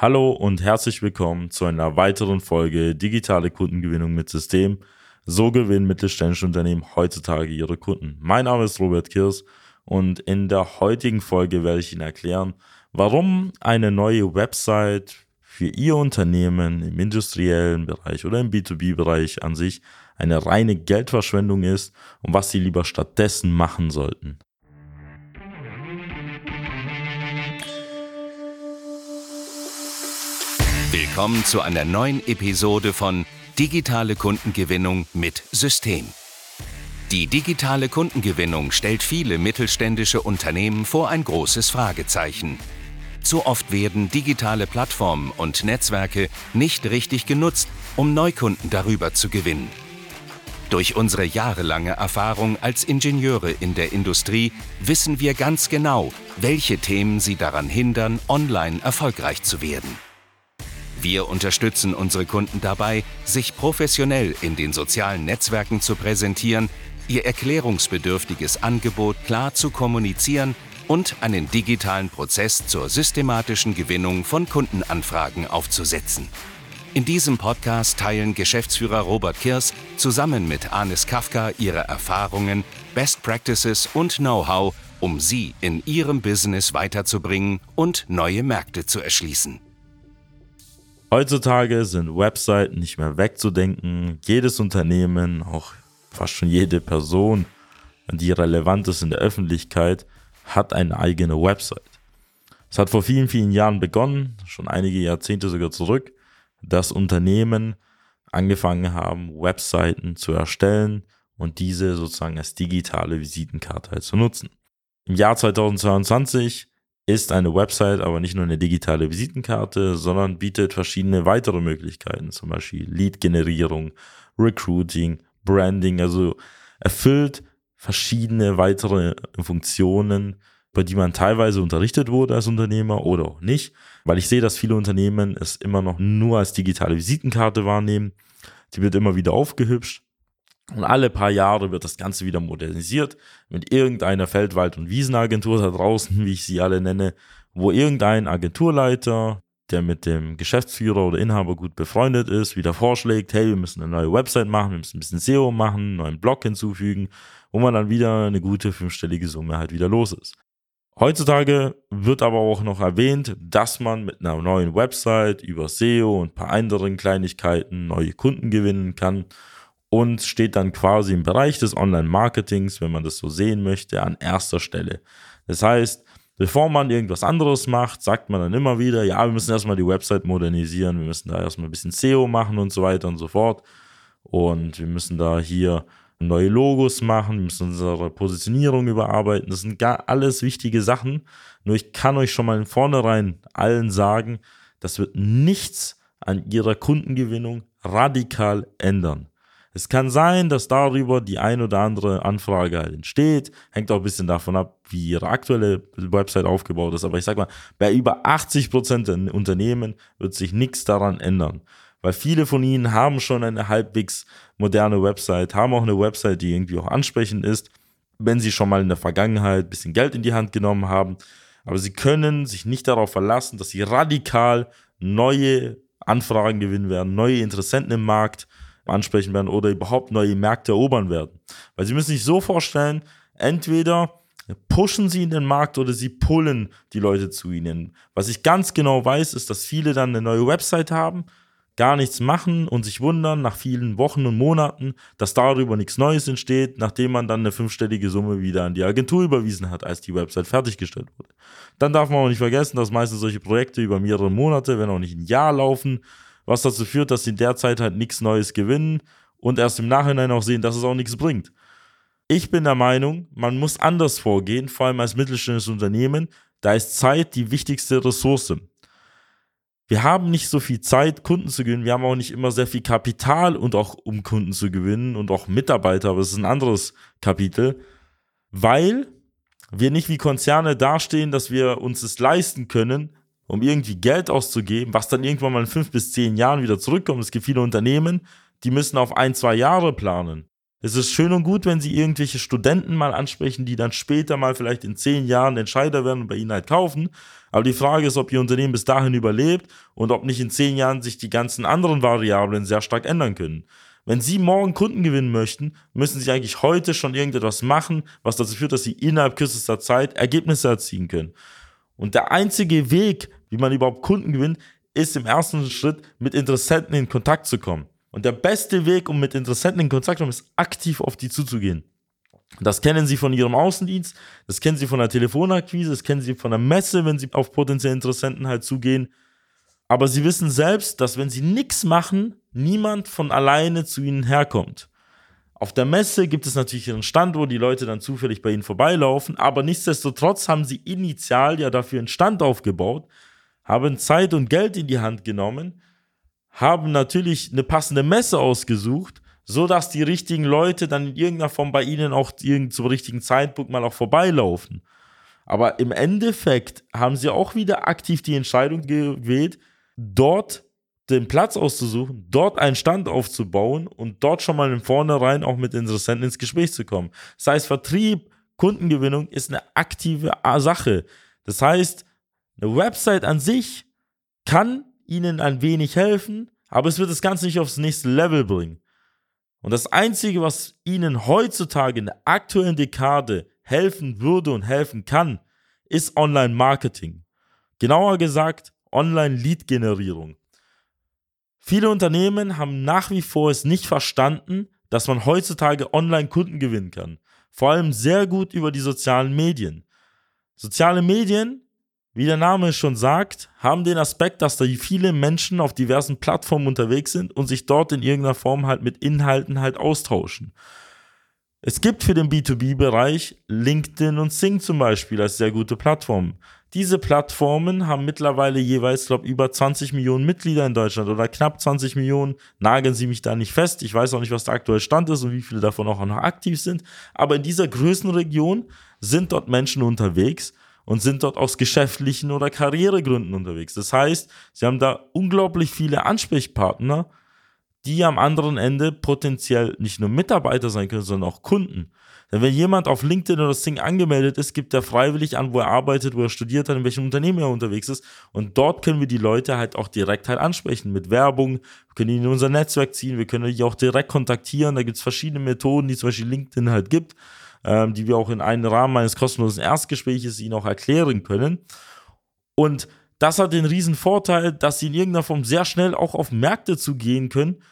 Hallo und herzlich willkommen zu einer weiteren Folge Digitale Kundengewinnung mit System. So gewinnen mittelständische Unternehmen heutzutage ihre Kunden. Mein Name ist Robert Kirs und in der heutigen Folge werde ich Ihnen erklären, warum eine neue Website für Ihr Unternehmen im industriellen Bereich oder im B2B-Bereich an sich eine reine Geldverschwendung ist und was Sie lieber stattdessen machen sollten. Willkommen zu einer neuen Episode von Digitale Kundengewinnung mit System. Die digitale Kundengewinnung stellt viele mittelständische Unternehmen vor ein großes Fragezeichen. Zu oft werden digitale Plattformen und Netzwerke nicht richtig genutzt, um Neukunden darüber zu gewinnen. Durch unsere jahrelange Erfahrung als Ingenieure in der Industrie wissen wir ganz genau, welche Themen sie daran hindern, online erfolgreich zu werden. Wir unterstützen unsere Kunden dabei, sich professionell in den sozialen Netzwerken zu präsentieren, ihr erklärungsbedürftiges Angebot klar zu kommunizieren und einen digitalen Prozess zur systematischen Gewinnung von Kundenanfragen aufzusetzen. In diesem Podcast teilen Geschäftsführer Robert Kirs zusammen mit Anis Kafka ihre Erfahrungen, Best Practices und Know-how, um sie in ihrem Business weiterzubringen und neue Märkte zu erschließen. Heutzutage sind Webseiten nicht mehr wegzudenken. Jedes Unternehmen, auch fast schon jede Person, die relevant ist in der Öffentlichkeit, hat eine eigene Website. Es hat vor vielen, vielen Jahren begonnen, schon einige Jahrzehnte sogar zurück, dass Unternehmen angefangen haben, Webseiten zu erstellen und diese sozusagen als digitale Visitenkarte zu nutzen. Im Jahr 2022 ist eine Website aber nicht nur eine digitale Visitenkarte, sondern bietet verschiedene weitere Möglichkeiten, zum Beispiel Lead-Generierung, Recruiting, Branding, also erfüllt verschiedene weitere Funktionen, bei die man teilweise unterrichtet wurde als Unternehmer oder auch nicht, weil ich sehe, dass viele Unternehmen es immer noch nur als digitale Visitenkarte wahrnehmen. Die wird immer wieder aufgehübscht und alle paar Jahre wird das Ganze wieder modernisiert mit irgendeiner Feldwald- und Wiesenagentur da draußen, wie ich sie alle nenne, wo irgendein Agenturleiter, der mit dem Geschäftsführer oder Inhaber gut befreundet ist, wieder vorschlägt, hey, wir müssen eine neue Website machen, wir müssen ein bisschen SEO machen, einen neuen Blog hinzufügen, wo man dann wieder eine gute fünfstellige Summe halt wieder los ist. Heutzutage wird aber auch noch erwähnt, dass man mit einer neuen Website über SEO und ein paar anderen Kleinigkeiten neue Kunden gewinnen kann und steht dann quasi im Bereich des Online-Marketings, wenn man das so sehen möchte, an erster Stelle. Das heißt, bevor man irgendwas anderes macht, sagt man dann immer wieder, ja, wir müssen erstmal die Website modernisieren, wir müssen da erstmal ein bisschen SEO machen und so weiter und so fort. Und wir müssen da hier neue Logos machen, wir müssen unsere Positionierung überarbeiten. Das sind gar alles wichtige Sachen. Nur ich kann euch schon mal in vornherein allen sagen, das wird nichts an ihrer Kundengewinnung radikal ändern. Es kann sein, dass darüber die ein oder andere Anfrage halt entsteht. Hängt auch ein bisschen davon ab, wie ihre aktuelle Website aufgebaut ist. Aber ich sag mal, bei über 80 Prozent der Unternehmen wird sich nichts daran ändern. Weil viele von ihnen haben schon eine halbwegs moderne Website, haben auch eine Website, die irgendwie auch ansprechend ist, wenn sie schon mal in der Vergangenheit ein bisschen Geld in die Hand genommen haben. Aber sie können sich nicht darauf verlassen, dass sie radikal neue Anfragen gewinnen werden, neue Interessenten im Markt ansprechen werden oder überhaupt neue Märkte erobern werden. Weil Sie müssen sich so vorstellen, entweder pushen sie in den Markt oder sie pullen die Leute zu ihnen. Was ich ganz genau weiß, ist, dass viele dann eine neue Website haben, gar nichts machen und sich wundern nach vielen Wochen und Monaten, dass darüber nichts Neues entsteht, nachdem man dann eine fünfstellige Summe wieder an die Agentur überwiesen hat, als die Website fertiggestellt wurde. Dann darf man auch nicht vergessen, dass meistens solche Projekte über mehrere Monate, wenn auch nicht ein Jahr laufen was dazu führt, dass sie in der Zeit halt nichts Neues gewinnen und erst im Nachhinein auch sehen, dass es auch nichts bringt. Ich bin der Meinung, man muss anders vorgehen, vor allem als mittelständisches Unternehmen. Da ist Zeit die wichtigste Ressource. Wir haben nicht so viel Zeit, Kunden zu gewinnen. Wir haben auch nicht immer sehr viel Kapital und auch um Kunden zu gewinnen und auch Mitarbeiter, aber es ist ein anderes Kapitel, weil wir nicht wie Konzerne dastehen, dass wir uns es leisten können, um irgendwie Geld auszugeben, was dann irgendwann mal in fünf bis zehn Jahren wieder zurückkommt. Es gibt viele Unternehmen, die müssen auf ein, zwei Jahre planen. Es ist schön und gut, wenn sie irgendwelche Studenten mal ansprechen, die dann später mal vielleicht in zehn Jahren Entscheider werden und bei ihnen halt kaufen. Aber die Frage ist, ob ihr Unternehmen bis dahin überlebt und ob nicht in zehn Jahren sich die ganzen anderen Variablen sehr stark ändern können. Wenn Sie morgen Kunden gewinnen möchten, müssen Sie eigentlich heute schon irgendetwas machen, was dazu führt, dass Sie innerhalb kürzester Zeit Ergebnisse erzielen können. Und der einzige Weg, wie man überhaupt Kunden gewinnt, ist im ersten Schritt mit Interessenten in Kontakt zu kommen. Und der beste Weg, um mit Interessenten in Kontakt zu kommen, ist aktiv auf die zuzugehen. Das kennen Sie von Ihrem Außendienst, das kennen Sie von der Telefonakquise, das kennen Sie von der Messe, wenn Sie auf potenzielle Interessenten halt zugehen. Aber Sie wissen selbst, dass wenn Sie nichts machen, niemand von alleine zu Ihnen herkommt. Auf der Messe gibt es natürlich ihren Stand, wo die Leute dann zufällig bei Ihnen vorbeilaufen, aber nichtsdestotrotz haben Sie initial ja dafür einen Stand aufgebaut, haben Zeit und Geld in die Hand genommen, haben natürlich eine passende Messe ausgesucht, so dass die richtigen Leute dann in irgendeiner Form bei ihnen auch zum richtigen Zeitpunkt mal auch vorbeilaufen. Aber im Endeffekt haben sie auch wieder aktiv die Entscheidung gewählt, dort den Platz auszusuchen, dort einen Stand aufzubauen und dort schon mal in vornherein auch mit Interessenten ins Gespräch zu kommen. Das heißt, Vertrieb, Kundengewinnung ist eine aktive Sache. Das heißt, eine Website an sich kann Ihnen ein wenig helfen, aber es wird das Ganze nicht aufs nächste Level bringen. Und das Einzige, was Ihnen heutzutage in der aktuellen Dekade helfen würde und helfen kann, ist Online-Marketing. Genauer gesagt, Online-Lead-Generierung. Viele Unternehmen haben nach wie vor es nicht verstanden, dass man heutzutage Online-Kunden gewinnen kann. Vor allem sehr gut über die sozialen Medien. Soziale Medien wie der Name schon sagt, haben den Aspekt, dass da viele Menschen auf diversen Plattformen unterwegs sind und sich dort in irgendeiner Form halt mit Inhalten halt austauschen. Es gibt für den B2B-Bereich LinkedIn und Sing zum Beispiel als sehr gute Plattformen. Diese Plattformen haben mittlerweile jeweils, glaube ich, über 20 Millionen Mitglieder in Deutschland oder knapp 20 Millionen. Nageln Sie mich da nicht fest. Ich weiß auch nicht, was der aktuelle Stand ist und wie viele davon auch noch aktiv sind. Aber in dieser Größenregion sind dort Menschen unterwegs und sind dort aus geschäftlichen oder Karrieregründen unterwegs. Das heißt, sie haben da unglaublich viele Ansprechpartner, die am anderen Ende potenziell nicht nur Mitarbeiter sein können, sondern auch Kunden. Denn wenn jemand auf LinkedIn oder Sing angemeldet ist, gibt er freiwillig an, wo er arbeitet, wo er studiert hat, in welchem Unternehmen er unterwegs ist. Und dort können wir die Leute halt auch direkt halt ansprechen mit Werbung. Wir können ihn in unser Netzwerk ziehen, wir können die auch direkt kontaktieren. Da gibt es verschiedene Methoden, die zum Beispiel LinkedIn halt gibt ähm, die wir auch in einem Rahmen meines kostenlosen Erstgespräches Ihnen auch erklären können. Und das hat den riesen Vorteil, dass Sie in irgendeiner Form sehr schnell auch auf Märkte zugehen können,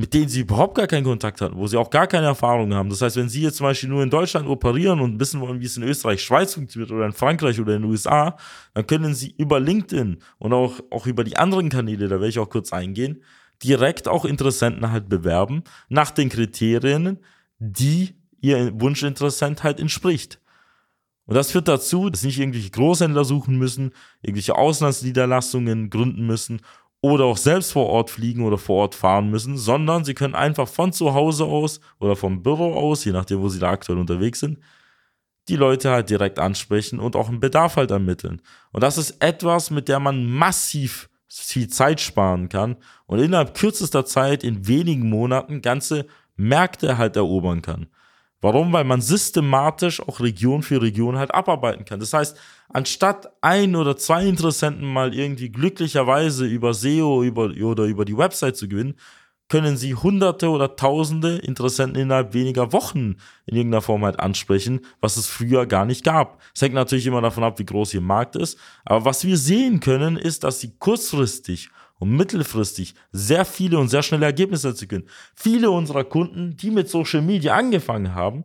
mit denen sie überhaupt gar keinen Kontakt hatten, wo sie auch gar keine Erfahrung haben. Das heißt, wenn sie jetzt zum Beispiel nur in Deutschland operieren und wissen wollen, wie es in Österreich, Schweiz funktioniert oder in Frankreich oder in den USA, dann können sie über LinkedIn und auch, auch über die anderen Kanäle, da werde ich auch kurz eingehen, direkt auch Interessenten halt bewerben nach den Kriterien, die ihr Wunschinteressent halt entspricht. Und das führt dazu, dass nicht irgendwelche Großhändler suchen müssen, irgendwelche Auslandsniederlassungen gründen müssen oder auch selbst vor Ort fliegen oder vor Ort fahren müssen, sondern sie können einfach von zu Hause aus oder vom Büro aus, je nachdem, wo sie da aktuell unterwegs sind, die Leute halt direkt ansprechen und auch einen Bedarf halt ermitteln. Und das ist etwas, mit der man massiv viel Zeit sparen kann und innerhalb kürzester Zeit in wenigen Monaten ganze Märkte halt erobern kann. Warum? Weil man systematisch auch Region für Region halt abarbeiten kann. Das heißt, anstatt ein oder zwei Interessenten mal irgendwie glücklicherweise über SEO über, oder über die Website zu gewinnen, können sie hunderte oder tausende Interessenten innerhalb weniger Wochen in irgendeiner Form halt ansprechen, was es früher gar nicht gab. Es hängt natürlich immer davon ab, wie groß ihr Markt ist. Aber was wir sehen können, ist, dass sie kurzfristig und mittelfristig sehr viele und sehr schnelle Ergebnisse erzielen können. Viele unserer Kunden, die mit Social Media angefangen haben,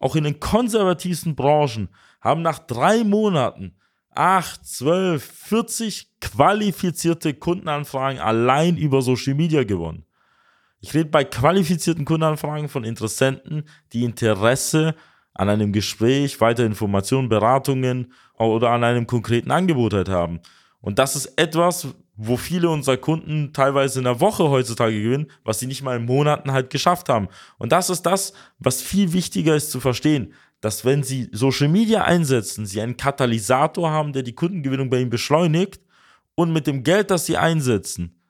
auch in den konservativsten Branchen, haben nach drei Monaten 8, 12, 40 qualifizierte Kundenanfragen allein über Social Media gewonnen. Ich rede bei qualifizierten Kundenanfragen von Interessenten, die Interesse an einem Gespräch, weitere Informationen, Beratungen oder an einem konkreten Angebot halt haben. Und das ist etwas, wo viele unserer Kunden teilweise in der Woche heutzutage gewinnen, was sie nicht mal in Monaten halt geschafft haben. Und das ist das, was viel wichtiger ist zu verstehen, dass wenn sie Social Media einsetzen, sie einen Katalysator haben, der die Kundengewinnung bei ihnen beschleunigt und mit dem Geld, das sie einsetzen,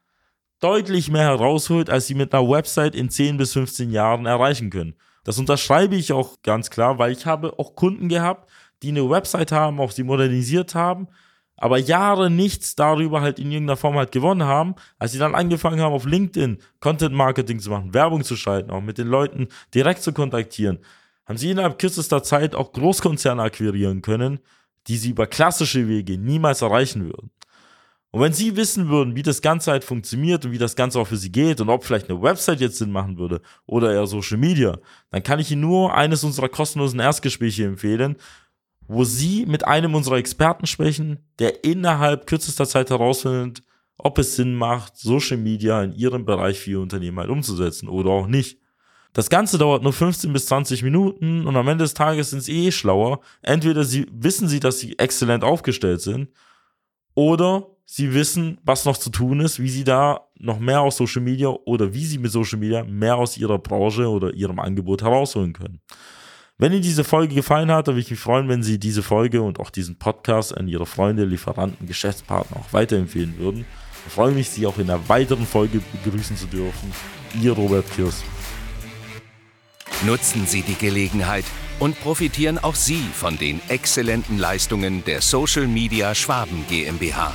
deutlich mehr herausholt, als sie mit einer Website in 10 bis 15 Jahren erreichen können. Das unterschreibe ich auch ganz klar, weil ich habe auch Kunden gehabt, die eine Website haben, auch sie modernisiert haben, aber Jahre nichts darüber halt in irgendeiner Form halt gewonnen haben, als sie dann angefangen haben, auf LinkedIn Content Marketing zu machen, Werbung zu schalten, auch mit den Leuten direkt zu kontaktieren, haben sie innerhalb kürzester Zeit auch Großkonzerne akquirieren können, die sie über klassische Wege niemals erreichen würden. Und wenn Sie wissen würden, wie das Ganze halt funktioniert und wie das Ganze auch für Sie geht und ob vielleicht eine Website jetzt Sinn machen würde oder eher Social Media, dann kann ich Ihnen nur eines unserer kostenlosen Erstgespräche empfehlen, wo Sie mit einem unserer Experten sprechen, der innerhalb kürzester Zeit herausfindet, ob es Sinn macht, Social Media in Ihrem Bereich für Ihr Unternehmen halt umzusetzen oder auch nicht. Das Ganze dauert nur 15 bis 20 Minuten und am Ende des Tages sind Sie eh schlauer. Entweder Sie wissen Sie, dass Sie exzellent aufgestellt sind oder Sie wissen, was noch zu tun ist, wie Sie da noch mehr aus Social Media oder wie Sie mit Social Media mehr aus Ihrer Branche oder Ihrem Angebot herausholen können. Wenn Ihnen diese Folge gefallen hat, würde ich mich freuen, wenn Sie diese Folge und auch diesen Podcast an Ihre Freunde, Lieferanten, Geschäftspartner auch weiterempfehlen würden. Ich freue mich, Sie auch in einer weiteren Folge begrüßen zu dürfen. Ihr Robert Kirs. Nutzen Sie die Gelegenheit und profitieren auch Sie von den exzellenten Leistungen der Social Media Schwaben GmbH.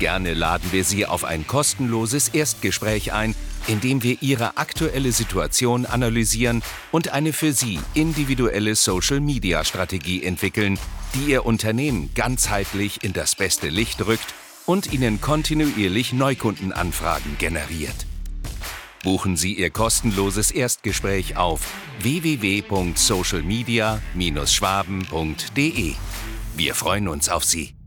Gerne laden wir Sie auf ein kostenloses Erstgespräch ein, in dem wir Ihre aktuelle Situation analysieren und eine für Sie individuelle Social-Media-Strategie entwickeln, die Ihr Unternehmen ganzheitlich in das beste Licht rückt und Ihnen kontinuierlich Neukundenanfragen generiert. Buchen Sie Ihr kostenloses Erstgespräch auf www.socialmedia-schwaben.de. Wir freuen uns auf Sie.